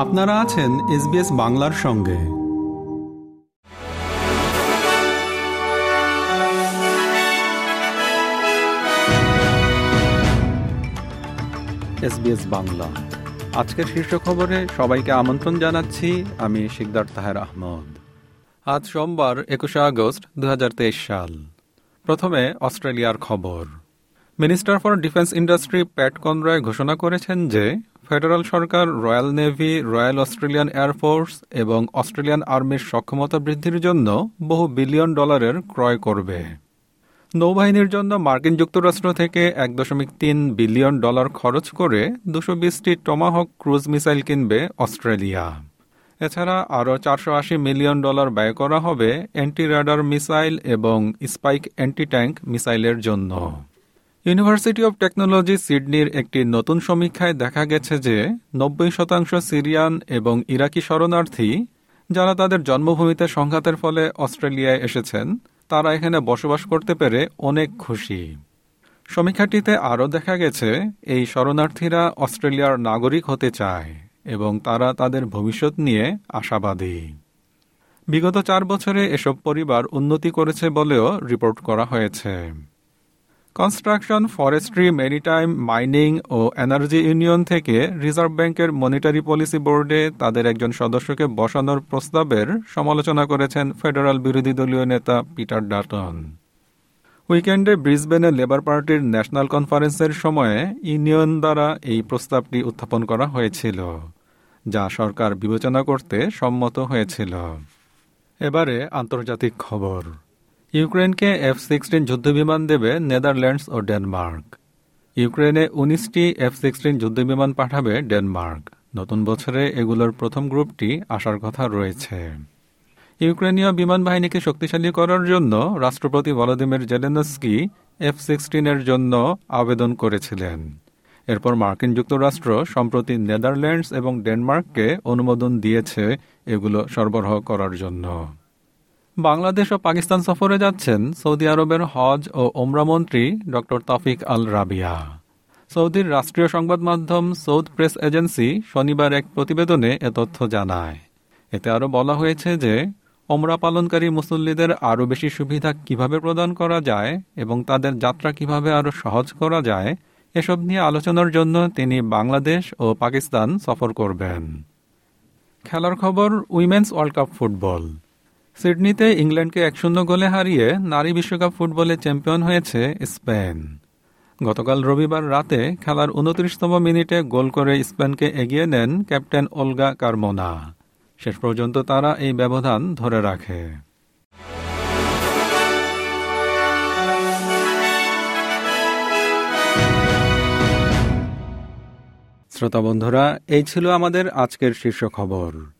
আপনারা আছেন এসবিএস বাংলার সঙ্গে। এসবিএস বাংলা। আজকের শীর্ষ খবরে সবাইকে আমন্ত্রণ জানাচ্ছি, আমি শিকদার তাহের আহমদ। আজ সোমবার, একুশে আগস্ট দু হাজার তেইশ সাল। প্রথমে অস্ট্রেলিয়ার খবর। Minister for defence industry Pat Conroy ঘোষণা করেছেন যে ফেডারাল সরকার, royal navy, royal Australian air force এবং অস্ট্রেলিয়ান আর্মির সক্ষমতা বৃদ্ধির জন্য বহু বিলিয়ন ডলারের ক্রয় করবে। নৌবাহিনীর জন্য মার্কিন যুক্তরাষ্ট্র থেকে এক দশমিক তিন বিলিয়ন ডলার খরচ করে দুশো বিশটি টমাহক ক্রুজ মিসাইল কিনবে অস্ট্রেলিয়া। এছাড়া আরও চারশো আশি মিলিয়ন ডলার ব্যয় করা হবে অ্যান্টি রাডার মিসাইল এবং স্পাইক অ্যান্টি ট্যাঙ্ক মিসাইলের জন্য। ইউনিভার্সিটি অব টেকনোলজি সিডনির একটি নতুন সমীক্ষায় দেখা গেছে যে নব্বই শতাংশ সিরিয়ান এবং ইরাকি শরণার্থী, যারা তাদের জন্মভূমিতে সংঘাতের ফলে অস্ট্রেলিয়ায় এসেছেন, তারা এখানে বসবাস করতে পেরে অনেক খুশি। সমীক্ষাটিতে আরও দেখা গেছে, এই শরণার্থীরা অস্ট্রেলিয়ার নাগরিক হতে চায় এবং তারা তাদের ভবিষ্যৎ নিয়ে আশাবাদী। বিগত চার বছরে এসব পরিবার উন্নতি করেছে বলেও রিপোর্ট করা হয়েছে। কনস্ট্রাকশন, ফরেস্ট্রি, মেরিটাইম, মাইনিং ও এনার্জি ইউনিয়ন থেকে রিজার্ভ ব্যাংকের মনিটারি পলিসি বোর্ডে তাদের একজন সদস্যকে বসানোর প্রস্তাবের সমালোচনা করেছেন ফেডারাল বিরোধী দলীয় নেতা পিটার ডাটন উইকেন্ডে ব্রিসবেনে লেবার পার্টির ন্যাশনাল কনফারেন্সের সময়ে ইউনিয়ন দ্বারা এই প্রস্তাবটি উত্থাপন করা হয়েছিল, যা সরকার বিবেচনা করতে সম্মত হয়েছিল। এবারে আন্তর্জাতিক খবর। ইউক্রেনকে এফ সিক্সটিন যুদ্ধবিমান দেবে নেদারল্যান্ডস ও ডেনমার্ক। ইউক্রেনে উনিশটি এফ সিক্সটিন যুদ্ধবিমান পাঠাবে ডেনমার্ক। নতুন বছরে এগুলোর প্রথম গ্রুপটি আসার কথা রয়েছে। ইউক্রেনীয় বিমান বাহিনীকে শক্তিশালী করার জন্য রাষ্ট্রপতি ভলোদিমির জেলেনস্কি এফ সিক্সটিনের জন্য আবেদন করেছিলেন। এরপর মার্কিন যুক্তরাষ্ট্র সম্প্রতি নেদারল্যান্ডস এবং ডেনমার্ককে অনুমোদন দিয়েছে এগুলো সরবরাহ করার জন্য। বাংলাদেশ ও পাকিস্তান সফরে যাচ্ছেন সৌদি আরবের হজ ও ওমরা মন্ত্রী ড তাফিক আল রাবিয়া। সৌদির রাষ্ট্রীয় সংবাদ মাধ্যম সৌদ প্রেস এজেন্সি শনিবার এক প্রতিবেদনে এ তথ্য জানায়। এতে আরও বলা হয়েছে যে ওমরা পালনকারী মুসল্লিদের আরও বেশি সুবিধা কীভাবে প্রদান করা যায় এবং তাদের যাত্রা কীভাবে আরও সহজ করা যায়, এসব নিয়ে আলোচনার জন্য তিনি বাংলাদেশ ও পাকিস্তান সফর করবেন। খেলার খবর উইমেন্স ওয়ার্ল্ড কাপ ফুটবল। সিডনিতে ইংল্যান্ডকে এক শূন্য গোলে হারিয়ে নারী বিশ্বকাপ ফুটবলে চ্যাম্পিয়ন হয়েছে স্পেন। গতকাল রবিবার রাতে খেলার উনত্রিশতম মিনিটে গোল করে স্পেনকে এগিয়ে নেন ক্যাপ্টেন ওলগা কারমোনা। শেষ পর্যন্ত তারা এই ব্যবধান ধরে রাখে। শ্রোতা বন্ধুরা, এই ছিল আমাদের আজকের শীর্ষ খবর।